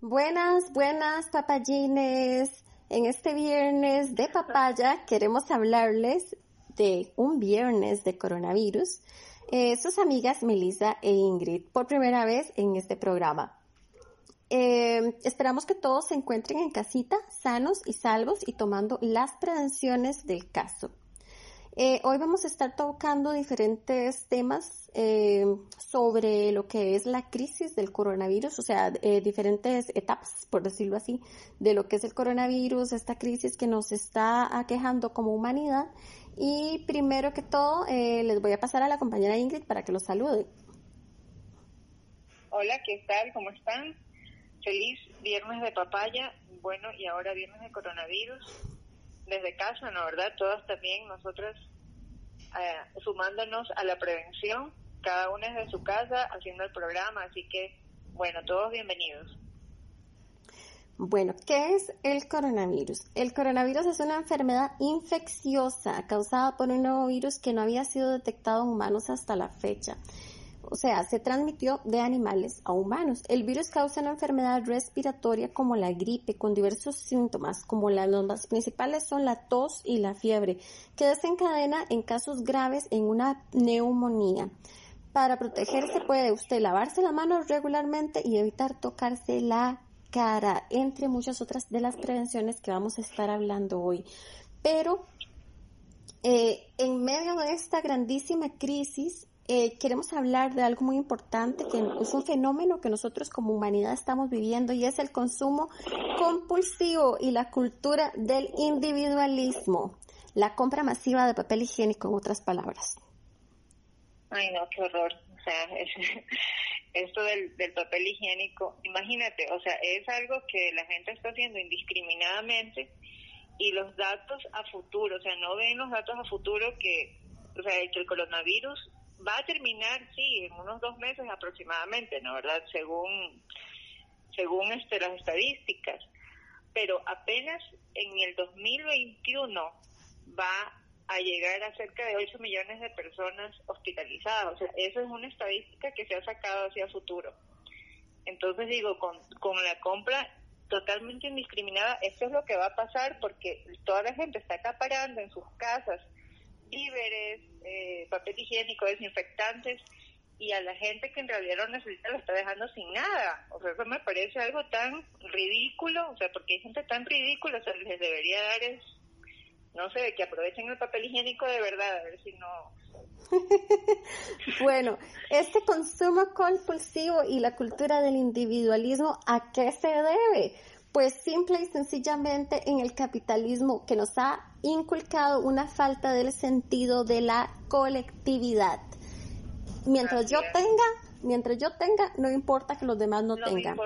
Buenas, buenas papayines. En este viernes de papaya queremos hablarles de un viernes de coronavirus. Eh, sus amigas Melissa e Ingrid por primera vez en este programa. Eh, esperamos que todos se encuentren en casita, sanos y salvos y tomando las prevenciones del caso. Eh, hoy vamos a estar tocando diferentes temas eh, sobre lo que es la crisis del coronavirus, o sea, eh, diferentes etapas, por decirlo así, de lo que es el coronavirus, esta crisis que nos está aquejando como humanidad. Y primero que todo, les voy a pasar a la compañera Ingrid para que los salude. Hola, ¿qué tal? ¿Cómo están? Feliz viernes de papaya, bueno, y ahora viernes de coronavirus desde casa, ¿no? ¿Verdad? Todas también, nosotras eh, sumándonos a la prevención, cada una desde su casa haciendo el programa, así que, bueno, todos bienvenidos. Bueno, ¿qué es el coronavirus? El coronavirus es una enfermedad infecciosa causada por un nuevo virus que no había sido detectado en humanos hasta la fecha o sea, se transmitió de animales a humanos. El virus causa una enfermedad respiratoria como la gripe, con diversos síntomas, como las principales son la tos y la fiebre, que desencadena en casos graves en una neumonía. Para protegerse puede usted lavarse la mano regularmente y evitar tocarse la cara, entre muchas otras de las prevenciones que vamos a estar hablando hoy. Pero eh, en medio de esta grandísima crisis, eh, queremos hablar de algo muy importante, que es un fenómeno que nosotros como humanidad estamos viviendo y es el consumo compulsivo y la cultura del individualismo, la compra masiva de papel higiénico, en otras palabras. Ay, no, qué horror. O sea, esto del, del papel higiénico, imagínate, o sea, es algo que la gente está haciendo indiscriminadamente y los datos a futuro, o sea, no ven los datos a futuro que, o sea, que el coronavirus va a terminar, sí, en unos dos meses aproximadamente, ¿no? ¿Verdad? Según, según este, las estadísticas. Pero apenas en el 2021 va a llegar a cerca de 8 millones de personas hospitalizadas. O sea, eso es una estadística que se ha sacado hacia futuro. Entonces digo, con, con la compra totalmente indiscriminada, esto es lo que va a pasar porque toda la gente está acaparando en sus casas víveres, eh, papel higiénico, desinfectantes, y a la gente que en realidad lo necesita lo está dejando sin nada. O sea, eso me parece algo tan ridículo, o sea, porque hay gente tan ridícula, o sea, les debería dar es, no sé, que aprovechen el papel higiénico de verdad, a ver si no... bueno, este consumo compulsivo y la cultura del individualismo, ¿a qué se debe? Pues simple y sencillamente en el capitalismo que nos ha inculcado una falta del sentido de la colectividad. Mientras yo tenga, mientras yo tenga, no importa que los demás no, tengan.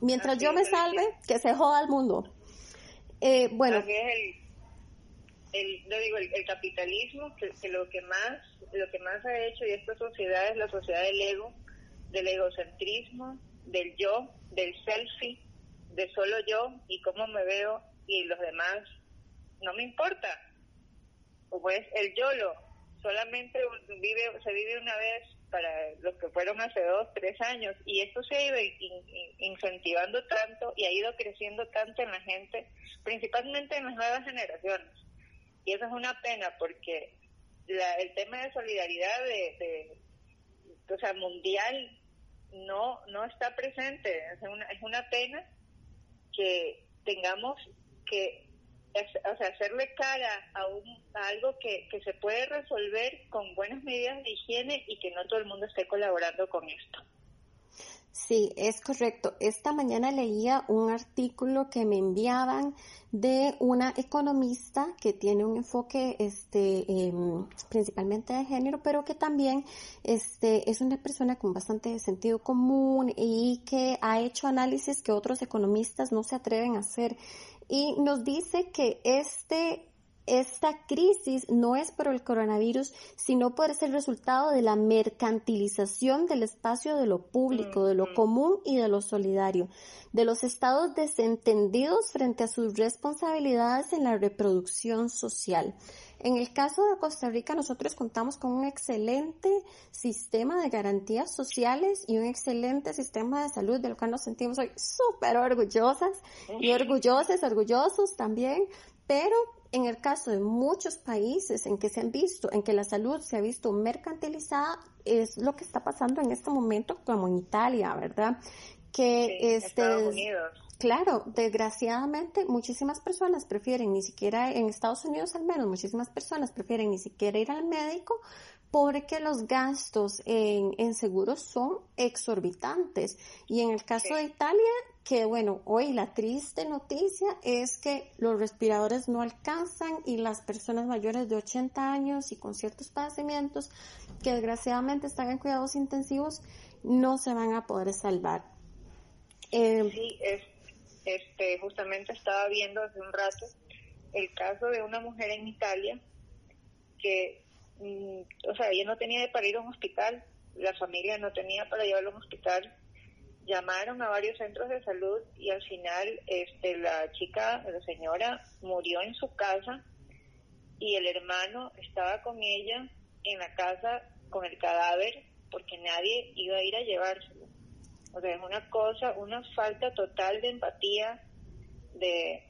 Mientras yo me salve, que se joda el mundo. Eh, bueno. el, el, digo, el, capitalismo, que, lo que más, lo que más ha hecho y esta sociedad es la sociedad del ego, del egocentrismo, del yo, del selfie, de solo yo y cómo me veo y los demás no me importa. Como es el YOLO, solamente vive, se vive una vez para los que fueron hace dos, tres años y esto se ha ido incentivando tanto y ha ido creciendo tanto en la gente, principalmente en las nuevas generaciones. Y eso es una pena porque el tema de solidaridad de, o sea, mundial no no está presente. Es una, es una pena que tengamos que o sea, hacerle cara a, un, algo que, que se puede resolver con buenas medidas de higiene y que no todo el mundo esté colaborando con esto. Sí, es correcto. Esta mañana leía un artículo que me enviaban de una economista que tiene un enfoque este, em, principalmente de género, pero que también este, es una persona con bastante sentido común y que ha hecho análisis que otros economistas no se atreven a hacer y nos dice que este esta crisis no es por el coronavirus, sino por ese resultado de la mercantilización del espacio de lo público, de lo común y de lo solidario, de los estados desentendidos frente a sus responsabilidades en la reproducción social. En el caso de Costa Rica, nosotros contamos con un excelente sistema de garantías sociales y un excelente sistema de salud, del cual nos sentimos hoy súper orgullosas y orgullosos, orgullosos también, pero en el caso de muchos países en que se han visto, en que la salud se ha visto mercantilizada, es lo que está pasando en este momento como en Italia, ¿verdad? Que este Claro, desgraciadamente muchísimas personas prefieren ni siquiera en Estados Unidos al menos muchísimas personas prefieren ni siquiera ir al médico porque los gastos en, en seguros son exorbitantes. Y en el caso de Italia, que bueno, hoy la triste noticia es que los respiradores no alcanzan y las personas mayores de 80 años y con ciertos padecimientos que desgraciadamente están en cuidados intensivos no se van a poder salvar. Eh, sí, este, justamente estaba viendo hace un rato el caso de una mujer en Italia que Mm, o sea, ella no tenía para ir a un hospital, la familia no tenía para llevarlo a un hospital. Llamaron a varios centros de salud y al final este, la chica, la señora, murió en su casa y el hermano estaba con ella en la casa con el cadáver porque nadie iba a ir a llevárselo. O sea, es una cosa, una falta total de empatía de,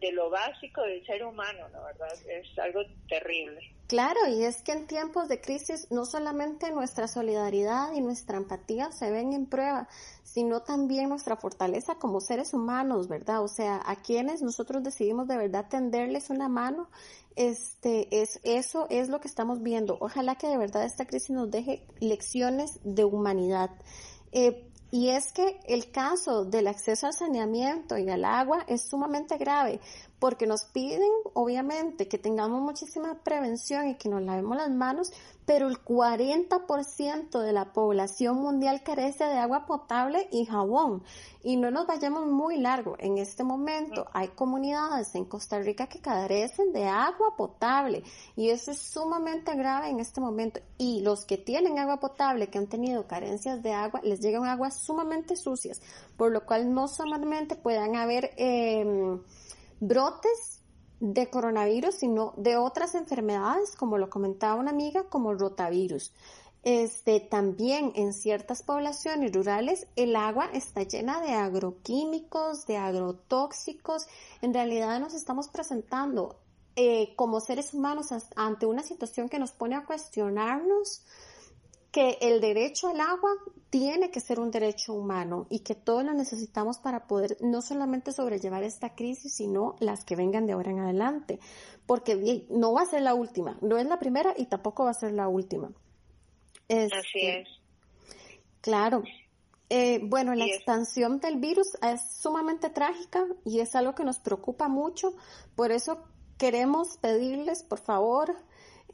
de, lo básico del ser humano, ¿no? ¿verdad? Es algo terrible. Claro, y es que en tiempos de crisis no solamente nuestra solidaridad y nuestra empatía se ven en prueba, sino también nuestra fortaleza como seres humanos, ¿verdad? O sea, a quienes nosotros decidimos de verdad tenderles una mano, este, es, eso es lo que estamos viendo. Ojalá que de verdad esta crisis nos deje lecciones de humanidad. Eh, y es que el caso del acceso al saneamiento y al agua es sumamente grave porque nos piden, obviamente, que tengamos muchísima prevención y que nos lavemos las manos, pero el 40% de la población mundial carece de agua potable y jabón. Y no nos vayamos muy largo. En este momento hay comunidades en Costa Rica que carecen de agua potable y eso es sumamente grave en este momento. Y los que tienen agua potable, que han tenido carencias de agua, les llegan aguas sumamente sucias, por lo cual no solamente puedan haber... Eh, brotes de coronavirus, sino de otras enfermedades, como lo comentaba una amiga, como rotavirus. Este, también en ciertas poblaciones rurales el agua está llena de agroquímicos, de agrotóxicos. En realidad nos estamos presentando eh, como seres humanos ante una situación que nos pone a cuestionarnos que el derecho al agua tiene que ser un derecho humano y que todos lo necesitamos para poder no solamente sobrellevar esta crisis, sino las que vengan de ahora en adelante, porque no va a ser la última, no es la primera y tampoco va a ser la última. Así este, es. Claro. Eh, bueno, la expansión del virus es sumamente trágica y es algo que nos preocupa mucho, por eso queremos pedirles, por favor,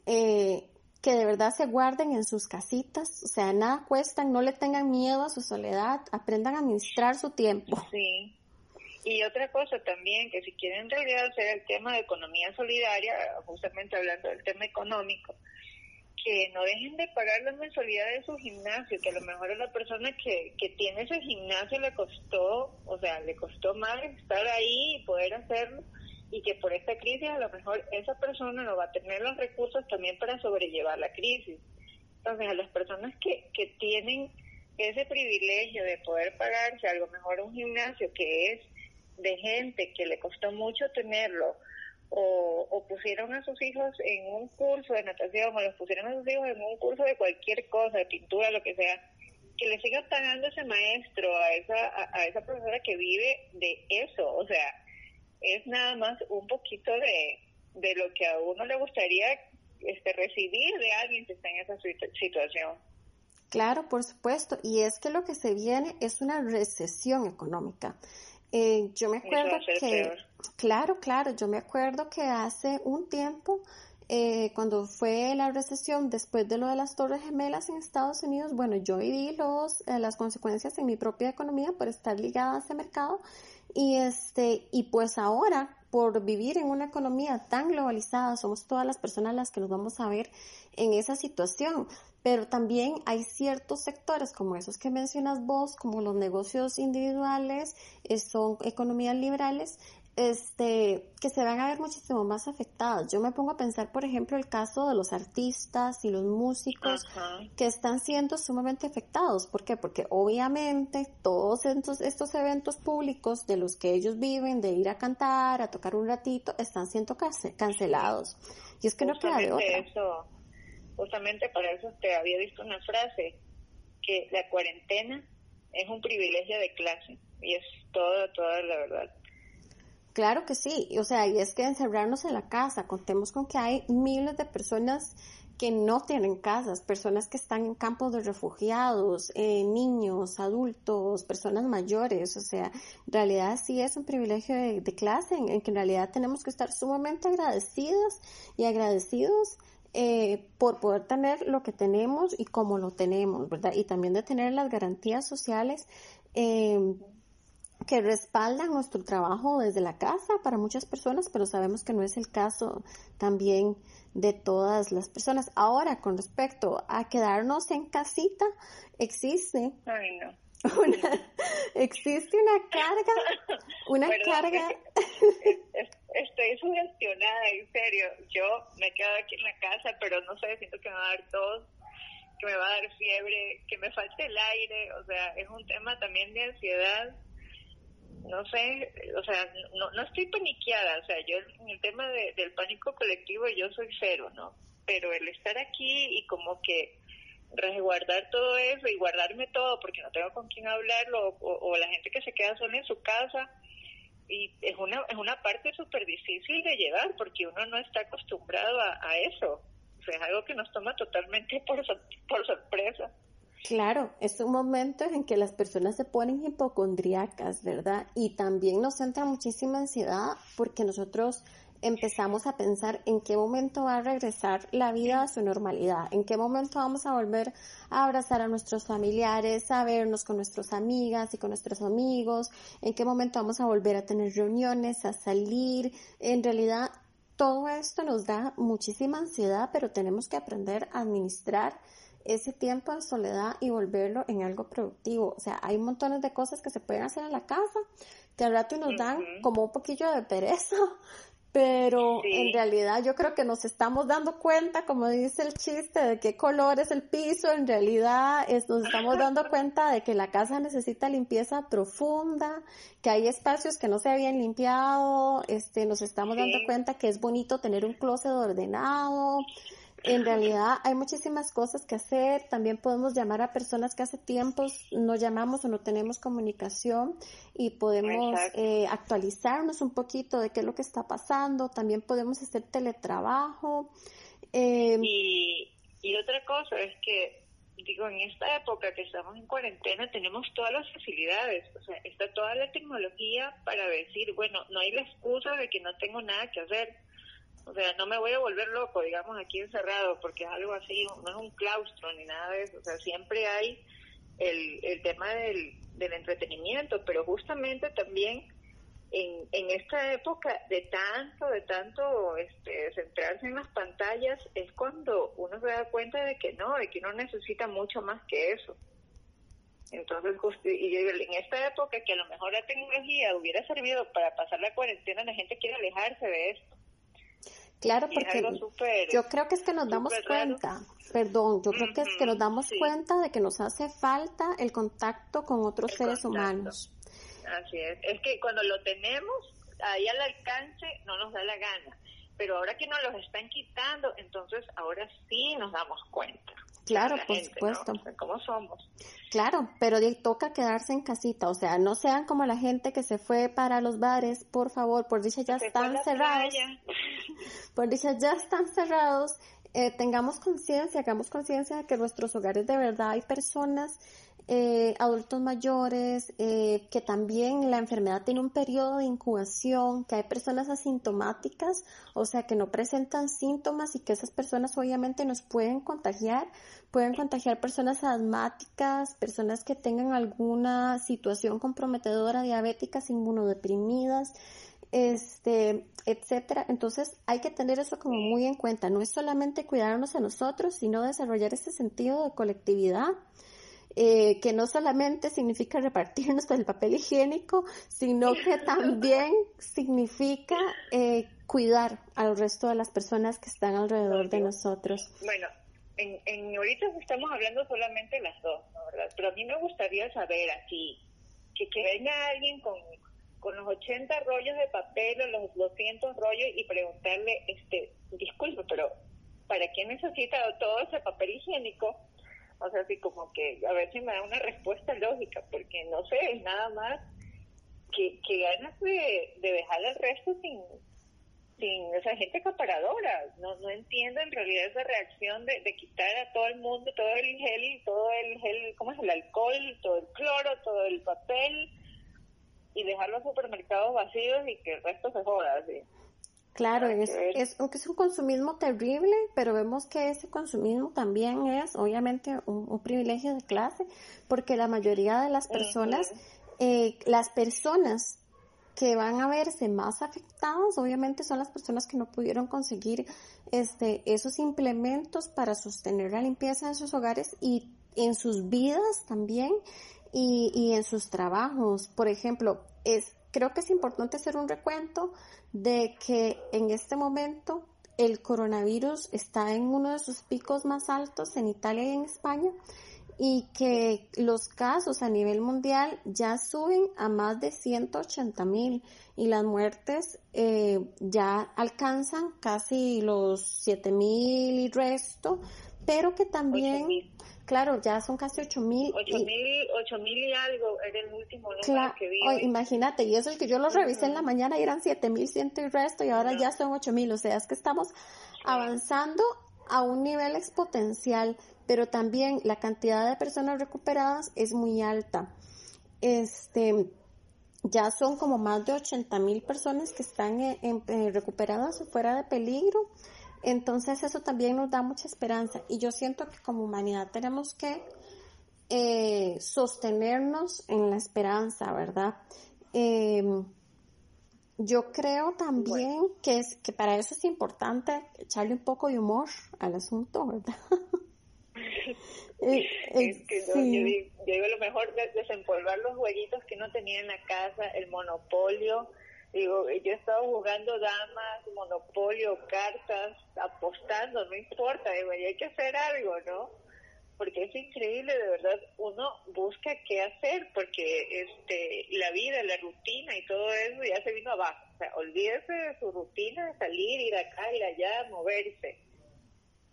eh, que de verdad se guarden en sus casitas, o sea, nada cuestan, no le tengan miedo a su soledad, aprendan a administrar su tiempo. Sí. Y otra cosa también, que si quieren en realidad hacer el tema de economía solidaria, justamente hablando del tema económico, que no dejen de pagar las mensualidades de su gimnasio, que a lo mejor a la persona que, que tiene ese gimnasio le costó, o sea, le costó más estar ahí y poder hacerlo, y que por esta crisis a lo mejor esa persona no va a tener los recursos también para sobrellevar la crisis. Entonces, a las personas que, que tienen ese privilegio de poder pagarse a lo mejor un gimnasio que es de gente que le costó mucho tenerlo, o, o, pusieron a sus hijos en un curso de natación, o los pusieron a sus hijos en un curso de cualquier cosa, de pintura, lo que sea, que le siga pagando ese maestro, a esa, a esa profesora que vive de eso. O sea, es nada más un poquito de, de lo que a uno le gustaría este, recibir de alguien que está en esa situación. Claro, por supuesto. Y es que lo que se viene es una recesión económica. Eh, yo me acuerdo que, claro, claro, yo me acuerdo que hace un tiempo, eh, cuando fue la recesión después de lo de las Torres Gemelas en Estados Unidos, bueno, yo viví los, eh, las consecuencias en mi propia economía por estar ligada a ese mercado y este, y pues ahora por vivir en una economía tan globalizada, somos todas las personas las que nos vamos a ver en esa situación. Pero también hay ciertos sectores como esos que mencionas vos, como los negocios individuales, eh, son economías liberales, este, que se van a ver muchísimo más afectadas. Yo me pongo a pensar, por ejemplo, el caso de los artistas y los músicos que están siendo sumamente afectados. ¿Por qué? Porque obviamente todos estos, estos eventos públicos de los que ellos viven, de ir a cantar, a tocar un ratito, están siendo cancelados. Y es que no queda de otra. Eso, justamente para eso te había visto una frase, que la cuarentena es un privilegio de clase. Y es toda, toda la verdad. Claro que sí, o sea, y es que encerrarnos en la casa, contemos con que hay miles de personas que no tienen casas, personas que están en campos de refugiados, eh, niños, adultos, personas mayores, o sea, en realidad sí es un privilegio de, clase en, que en realidad tenemos que estar sumamente agradecidos y agradecidos eh, por poder tener lo que tenemos y cómo lo tenemos, ¿verdad? Y también de tener las garantías sociales eh, que respaldan nuestro trabajo desde la casa para muchas personas, pero sabemos que no es el caso también de todas las personas. Ahora, con respecto a quedarnos en casita, existe una, existe una carga, una carga. Estoy sugestionada, en serio. Yo me quedo aquí en la casa, pero no sé, siento que me va a dar tos, que me va a dar fiebre, que me falte el aire. O sea, es un tema también de ansiedad no sé, o sea, no, no estoy paniqueada, o sea, yo en el tema del pánico colectivo yo soy cero, ¿no? Pero el estar aquí y como que resguardar todo eso y guardarme todo porque no tengo con quién hablarlo o, la gente que se queda sola en su casa y es una es una parte súper difícil de llevar porque uno no está acostumbrado a, a eso, o sea, es algo que nos toma totalmente por, por sorpresa. Claro, es un momento en que las personas se ponen hipocondriacas, ¿verdad? Y también nos entra muchísima ansiedad porque nosotros empezamos a pensar en qué momento va a regresar la vida a su normalidad, en qué momento vamos a volver a abrazar a nuestros familiares, a vernos con nuestras amigas y con nuestros amigos, en qué momento vamos a volver a tener reuniones, a salir. En realidad, todo esto nos da muchísima ansiedad, pero tenemos que aprender a administrar ese tiempo de soledad y volverlo en algo productivo. O sea, hay montones de cosas que se pueden hacer en la casa que al rato nos dan como un poquillo de pereza, pero en realidad yo creo que nos estamos dando cuenta, como dice el chiste, de qué color es el piso, en realidad es, nos estamos dando cuenta de que la casa necesita limpieza profunda, que hay espacios que no se habían limpiado, este, nos estamos dando cuenta que es bonito tener un closet ordenado, en realidad hay muchísimas cosas que hacer. También podemos llamar a personas que hace tiempos no llamamos o no tenemos comunicación y podemos eh, actualizarnos un poquito de qué es lo que está pasando. También podemos hacer teletrabajo. Eh, y, y otra cosa es que, digo, en esta época que estamos en cuarentena tenemos todas las facilidades. O sea, está toda la tecnología para decir, bueno, no hay la excusa de que no tengo nada que hacer o sea, no me voy a volver loco, digamos, aquí encerrado, porque es algo así, no es un claustro ni nada de eso. O sea, siempre hay el, el tema del, del entretenimiento, pero justamente también en, en esta época de tanto, de tanto este, centrarse en las pantallas, es cuando uno se da cuenta de que no, de que uno necesita mucho más que eso. Entonces, y en esta época que a lo mejor la tecnología hubiera servido para pasar la cuarentena, la gente quiere alejarse de esto. Claro, porque yo creo que es que nos damos cuenta, perdón, yo creo que es que nos damos cuenta de que nos hace falta el contacto con otros seres humanos. Así es, es que cuando lo tenemos ahí al alcance no nos da la gana, pero ahora que nos los están quitando, entonces ahora sí nos damos cuenta. Claro, por supuesto. ¿Cómo somos? Claro, pero toca quedarse en casita, o sea, no sean como la gente que se fue para los bares, por favor, por dicha ya están cerrados. Por dicha ya están cerrados. Eh, tengamos conciencia, hagamos conciencia de que en nuestros hogares de verdad hay personas eh, adultos mayores, eh, que también la enfermedad tiene un periodo de incubación, que hay personas asintomáticas, o sea, que no presentan síntomas y que esas personas obviamente nos pueden contagiar, pueden contagiar personas asmáticas, personas que tengan alguna situación comprometedora, diabéticas, inmunodeprimidas, este, etcétera. Entonces hay que tener eso como muy en cuenta. No es solamente cuidarnos a nosotros, sino desarrollar ese sentido de colectividad. Eh, que no solamente significa repartirnos el papel higiénico, sino que también significa eh, cuidar al resto de las personas que están alrededor de nosotros. Bueno, en, en ahorita estamos hablando solamente las dos, ¿no? ¿verdad? Pero a mí me gustaría saber así, que, que venga alguien con con los 80 rollos de papel o los 200 rollos y preguntarle, este, disculpe, pero ¿para qué necesita todo ese papel higiénico? O sea, así como que a ver si me da una respuesta lógica, porque no sé, es nada más que, que ganas de, dejar al resto sin, sin esa gente acaparadora. No, no entiendo en realidad esa reacción de, de quitar a todo el mundo todo el gel, todo el gel, ¿cómo es? El alcohol, todo el cloro, todo el papel y dejar los supermercados vacíos y que el resto se joda, así. Claro, es, es, es, un consumismo terrible, pero vemos que ese consumismo también es obviamente un, privilegio de clase, porque la mayoría de las personas, eh, las personas que van a verse más afectadas, obviamente son las personas que no pudieron conseguir este, esos implementos para sostener la limpieza de sus hogares y en sus vidas también y, en sus trabajos. Por ejemplo, es, creo que es importante hacer un recuento de que en este momento el coronavirus está en uno de sus picos más altos en Italia y en España y que los casos a nivel mundial ya suben a más de 180 mil y las muertes eh, ya alcanzan casi los 7 mil y resto, pero que también Claro, ya son casi 8 mil. 8 mil, 8 mil y algo era el último número que vi. imagínate, y eso es el que yo lo revisé en la mañana y eran 7 mil ciento y resto y ahora ya son 8 mil. O sea, es que estamos avanzando a un nivel exponencial, pero también la cantidad de personas recuperadas es muy alta. Este, ya son como más de 80 mil personas que están recuperadas o fuera de peligro. Entonces eso también nos da mucha esperanza y yo siento que como humanidad tenemos que eh, sostenernos en la esperanza, ¿verdad? Em, yo creo también que es que para eso es importante echarle un poco de humor al asunto, ¿verdad? Eh, es que yo, digo, lo mejor desempolvar los jueguitos que no tenía en la casa, el monopolio, Digo, yo he estado jugando damas, monopolio, cartas, apostando, no importa, digo, hay que hacer algo, ¿no? Porque es increíble, de verdad, uno busca qué hacer, porque este la vida, la rutina y todo eso ya se vino abajo. O sea, olvídese de su rutina, salir, ir acá, ir allá, moverse.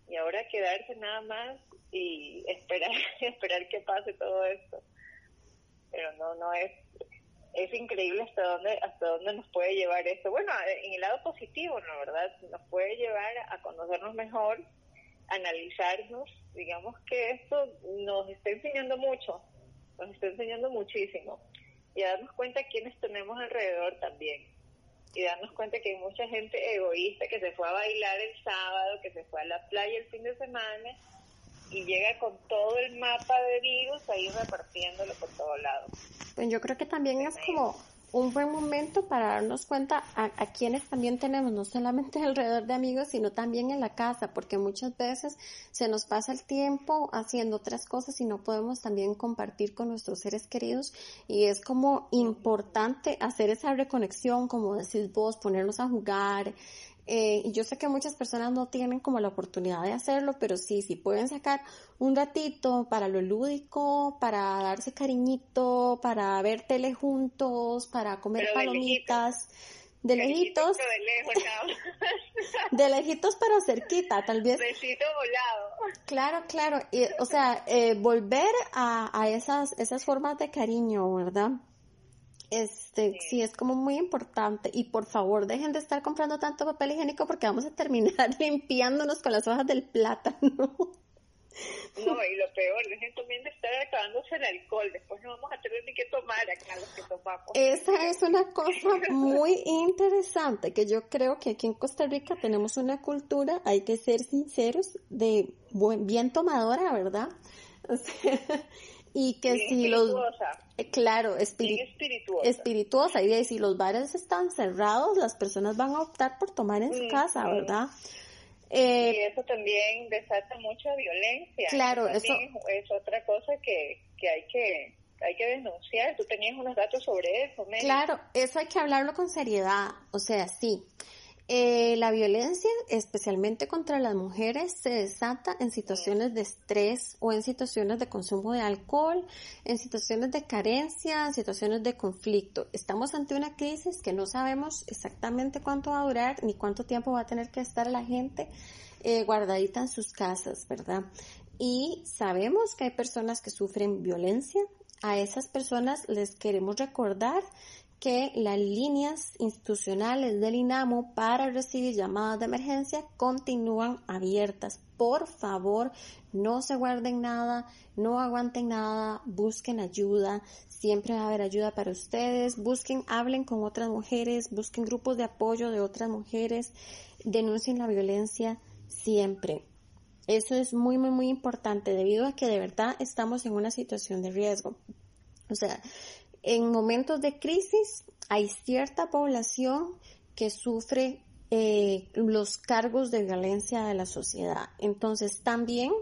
Y ahora quedarse nada más y esperar, esperar que pase todo esto. Pero no, no es, es increíble hasta dónde hasta dónde nos puede llevar esto. Bueno, en el lado positivo, ¿no? ¿Verdad? Nos puede llevar a conocernos mejor, analizarnos. Digamos que esto nos está enseñando mucho, nos está enseñando muchísimo. Y darnos cuenta quiénes tenemos alrededor también. Y darnos cuenta que hay mucha gente egoísta que se fue a bailar el sábado, que se fue a la playa el fin de semana y llega con todo el mapa de virus ahí repartiéndolo por todos lados. Pues yo creo que también es como un buen momento para darnos cuenta a, a, quienes también tenemos, no solamente alrededor de amigos, sino también en la casa, porque muchas veces se nos pasa el tiempo haciendo otras cosas y no podemos también compartir con nuestros seres queridos. Y es como importante hacer esa reconexión, como decís vos, ponernos a jugar, eh, y yo sé que muchas personas no tienen como la oportunidad de hacerlo, pero sí, sí pueden sacar un ratito para lo lúdico, para darse cariñito, para ver tele juntos, para comer palomitas. De lejitos. De, lejitos pero cerquita, tal vez. Besito volado. Claro, claro. Y, o sea, eh, volver a, a esas, esas formas de cariño, ¿verdad? Este, sí. es como muy importante. Y por favor, dejen de estar comprando tanto papel higiénico porque vamos a terminar limpiándonos con las hojas del plátano. No, y lo peor, dejen también de estar acabándose el alcohol. Después no vamos a tener ni que tomar acá los que tomamos. Esa es una cosa muy interesante que yo creo que aquí en Costa Rica tenemos una cultura, hay que ser sinceros, de buen, bien tomadora, ¿verdad? y que si los eh, claro espirituosa. espirituosa. Y si los bares están cerrados las personas van a optar por tomar en su casa verdad eh, y eso también desata mucha violencia. Claro eso es otra cosa que, que hay que hay que denunciar. Tú tenías unos datos sobre eso, Claro, eso hay que hablarlo con seriedad. O sea, sí, eh, la violencia, especialmente contra las mujeres, se desata en situaciones de estrés o en situaciones de consumo de alcohol, en situaciones de carencia, en situaciones de conflicto. Estamos ante una crisis que no sabemos exactamente cuánto va a durar ni cuánto tiempo va a tener que estar la gente eh, guardadita en sus casas, ¿verdad? Y sabemos que hay personas que sufren violencia. A esas personas les queremos recordar que las líneas institucionales del INAMO para recibir llamadas de emergencia continúan abiertas. Por favor, no se guarden nada, no aguanten nada, busquen ayuda, siempre va a haber ayuda para ustedes, busquen, hablen con otras mujeres, busquen grupos de apoyo de otras mujeres, denuncien la violencia siempre. Eso es muy, muy, muy importante debido a que de verdad estamos en una situación de riesgo. O sea, en momentos de crisis hay cierta población que sufre eh, los cargos de violencia de la sociedad. Entonces también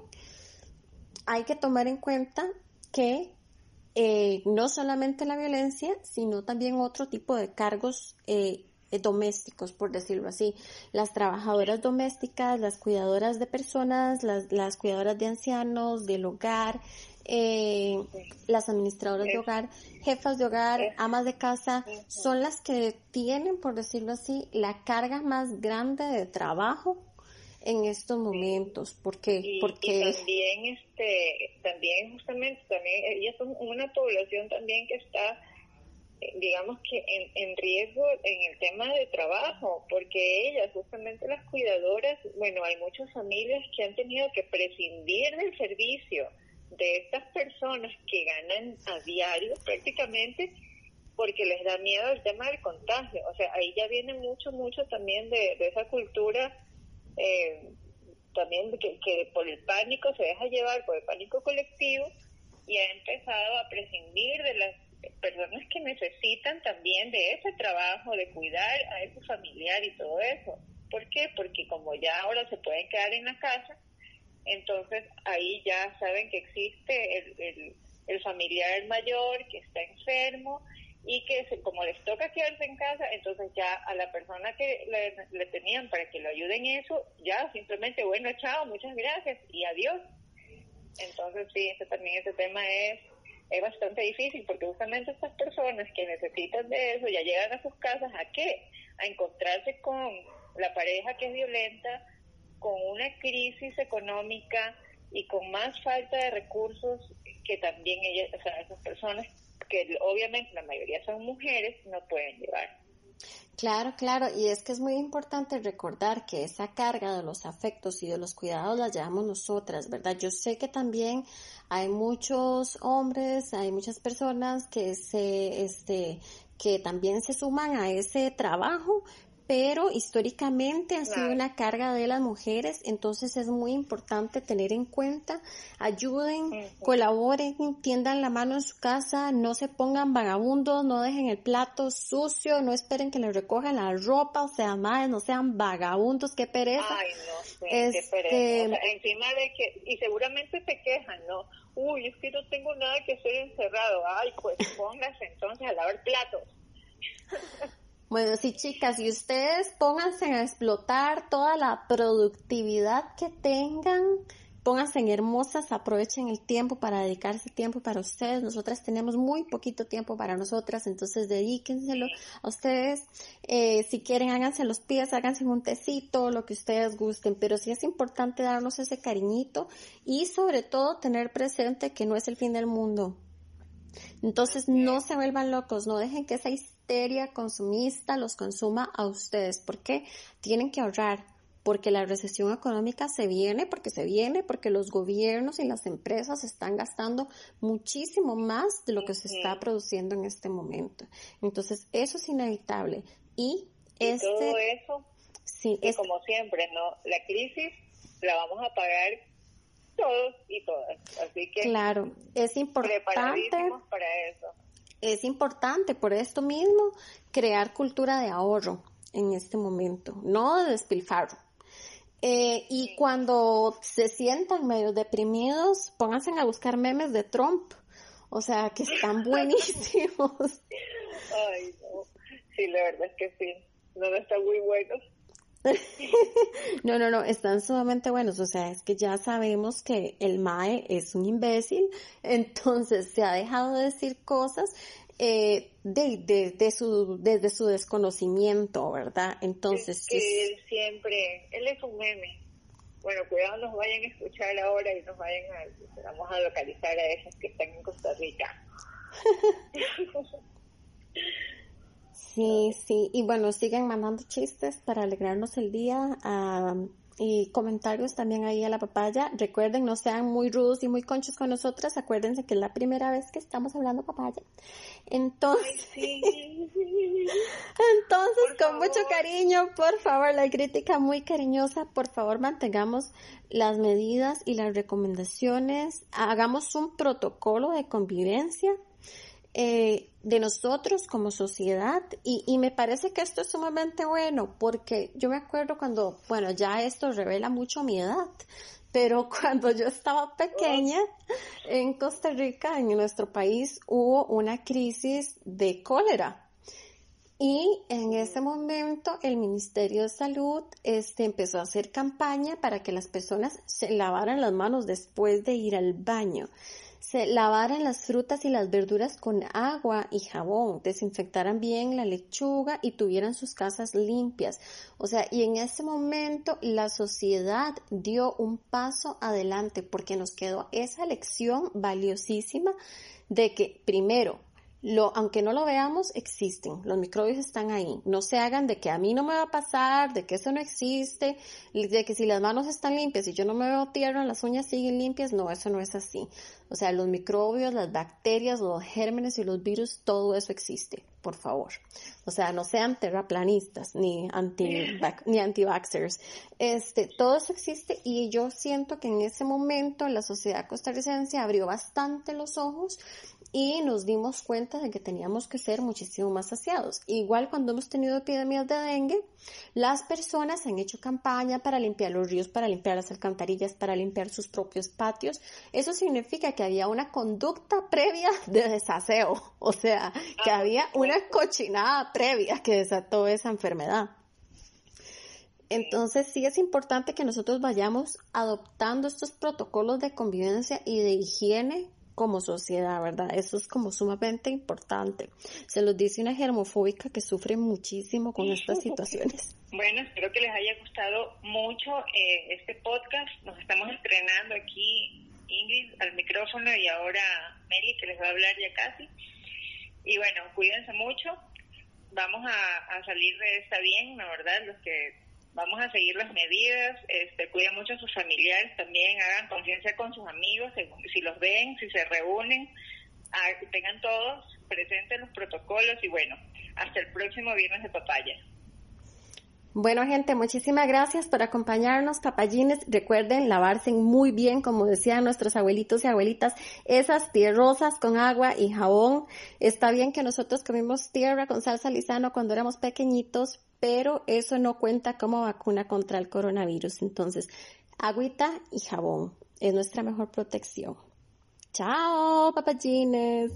hay que tomar en cuenta que eh, no solamente la violencia, sino también otro tipo de cargos eh, domésticos, por decirlo así. Las trabajadoras domésticas, las cuidadoras de personas, las cuidadoras de ancianos, del hogar, eh, las administradoras de hogar, jefas de hogar, amas de casa, son las que tienen, por decirlo así, la carga más grande de trabajo en estos momentos. Porque porque también este también justamente también ellas son una población también que está eh, digamos que en, en riesgo en el tema de trabajo porque ellas justamente las cuidadoras bueno hay muchas familias que han tenido que prescindir del servicio de estas personas que ganan a diario prácticamente porque les da miedo el tema del contagio. O sea, ahí ya viene mucho, mucho también de, esa cultura, eh, también que, que por el pánico se deja llevar, por el pánico colectivo, y ha empezado a prescindir de las personas que necesitan también de ese trabajo, de cuidar a ese familiar y todo eso. ¿Por qué? Porque como ya ahora se pueden quedar en la casa, entonces ahí ya saben que existe el, el, familiar mayor que está enfermo y que como les toca quedarse en casa, entonces ya a la persona que le, tenían para que lo ayuden en eso, ya simplemente, bueno, chao, muchas gracias y adiós. Entonces sí, ese, también ese tema es, es bastante difícil porque justamente estas personas que necesitan de eso ya llegan a sus casas a qué? A encontrarse con la pareja que es violenta, con una crisis económica y con más falta de recursos que también ellas, o sea, esas personas que obviamente la mayoría son mujeres no pueden llevar. Claro, claro, y es que es muy importante recordar que esa carga de los afectos y de los cuidados la llevamos nosotras, ¿verdad? Yo sé que también hay muchos hombres, hay muchas personas que se, este, que también se suman a ese trabajo, pero históricamente ha sido una carga de las mujeres, entonces es muy importante tener en cuenta, ayuden, colaboren, tiendan la mano en su casa, no se pongan vagabundos, no dejen el plato sucio, no esperen que les recojan la ropa, o sea, más no sean vagabundos, qué pereza. Ay, no sé, qué este, pereza. encima de que, y seguramente se quejan, ¿no? Uy, es que no tengo nada que hacer encerrado. Ay, pues pónganse entonces a lavar platos. Bueno, sí, chicas, y ustedes pónganse a explotar toda la productividad que tengan, pónganse en hermosas, aprovechen el tiempo para dedicarse tiempo para ustedes. Nosotras tenemos muy poquito tiempo para nosotras, entonces dedíquenselo a ustedes. Eh, si quieren, háganse los pies, háganse un tecito, lo que ustedes gusten, pero sí es importante darnos ese cariñito y sobre todo tener presente que no es el fin del mundo. Entonces no se vuelvan locos, no dejen que esa consumista los consuma a ustedes. porque Tienen que ahorrar, porque la recesión económica se viene, porque se viene, porque los gobiernos y las empresas están gastando muchísimo más de lo que se está produciendo en este momento. Entonces, eso es inevitable. Y, este, todo eso, sí, es, como siempre, ¿no? La crisis la vamos a pagar todos y todas. Así que claro, es importante para eso. Es importante por esto mismo crear cultura de ahorro en este momento, no de despilfarro. Eh, y cuando se sientan medio deprimidos, pónganse a buscar memes de Trump. O sea, que están buenísimos. Ay, no. Sí, la verdad es que sí. No, están muy buenos. no, no, no, están sumamente buenos. O sea, es que ya sabemos que el MAE es un imbécil, entonces se ha dejado de decir cosas eh, de, de, su, desde su desconocimiento, ¿verdad? Entonces... que él siempre, él es un meme. Bueno, cuidado, nos vayan a escuchar ahora y nos vayan a, vamos a localizar a esos que están en Costa Rica. sí, sí, y bueno, siguen mandando chistes para alegrarnos el día. a y comentarios también ahí a la papaya. Recuerden, no sean muy rudos y muy conchos con nosotras. Acuérdense que es la primera vez que estamos hablando papaya. Entonces, entonces con mucho cariño, por favor, la crítica muy cariñosa, por favor, mantengamos las medidas y las recomendaciones. Hagamos un protocolo de convivencia eh, de nosotros como sociedad y, y, me parece que esto es sumamente bueno porque yo me acuerdo cuando, bueno, ya esto revela mucho mi edad, pero cuando yo estaba pequeña en Costa Rica, en nuestro país, hubo una crisis de cólera. Y en ese momento el Ministerio de Salud este, empezó a hacer campaña para que las personas se lavaran las manos después de ir al baño se lavaran las frutas y las verduras con agua y jabón, desinfectaran bien la lechuga y tuvieran sus casas limpias. O sea, y en ese momento la sociedad dio un paso adelante porque nos quedó esa lección valiosísima de que primero lo, aunque no lo veamos, existen. Los microbios están ahí. No se hagan de que a mí no me va a pasar, de que eso no existe, de que si las manos están limpias y yo no me veo tierra, las uñas siguen limpias. No, eso no es así. O sea, los microbios, las bacterias, los gérmenes y los virus, todo eso existe, por favor. O sea, no sean terraplanistas ni anti ni anti-vaxxers. Este, todo eso existe y yo siento que en ese momento la sociedad costarricense abrió bastante los ojos y nos dimos cuenta de que teníamos que ser muchísimo más saciados. Igual cuando hemos tenido epidemias de dengue, las personas han hecho campaña para limpiar los ríos, para limpiar las alcantarillas, para limpiar sus propios patios. Eso significa que había una conducta previa de desaseo, o sea, que ah, había una cochinada previa que desató esa enfermedad. Entonces sí es importante que nosotros vayamos adoptando estos protocolos de convivencia y de higiene como sociedad, ¿verdad? Eso es como sumamente importante. Se los dice una germofóbica que sufre muchísimo con estas situaciones. Bueno, espero que les haya gustado mucho eh, este podcast. Nos estamos estrenando aquí Ingrid al micrófono y ahora Meli que les va a hablar ya casi. Y bueno, cuídense mucho. Vamos a, a salir de esta bien, la verdad, los que vamos a seguir las medidas, este, cuiden mucho a sus familiares también, hagan conciencia con sus amigos, si los ven, si se reúnen, tengan todos presentes los protocolos y bueno, hasta el próximo viernes de papaya. Bueno, gente, muchísimas gracias por acompañarnos, papayines. Recuerden lavarse muy bien, como decían nuestros abuelitos y abuelitas, esas tierrosas con agua y jabón. Está bien que nosotros comimos tierra con salsa lisano cuando éramos pequeñitos, pero eso no cuenta como vacuna contra el coronavirus. Entonces, agüita y jabón es nuestra mejor protección. Chao, papayines.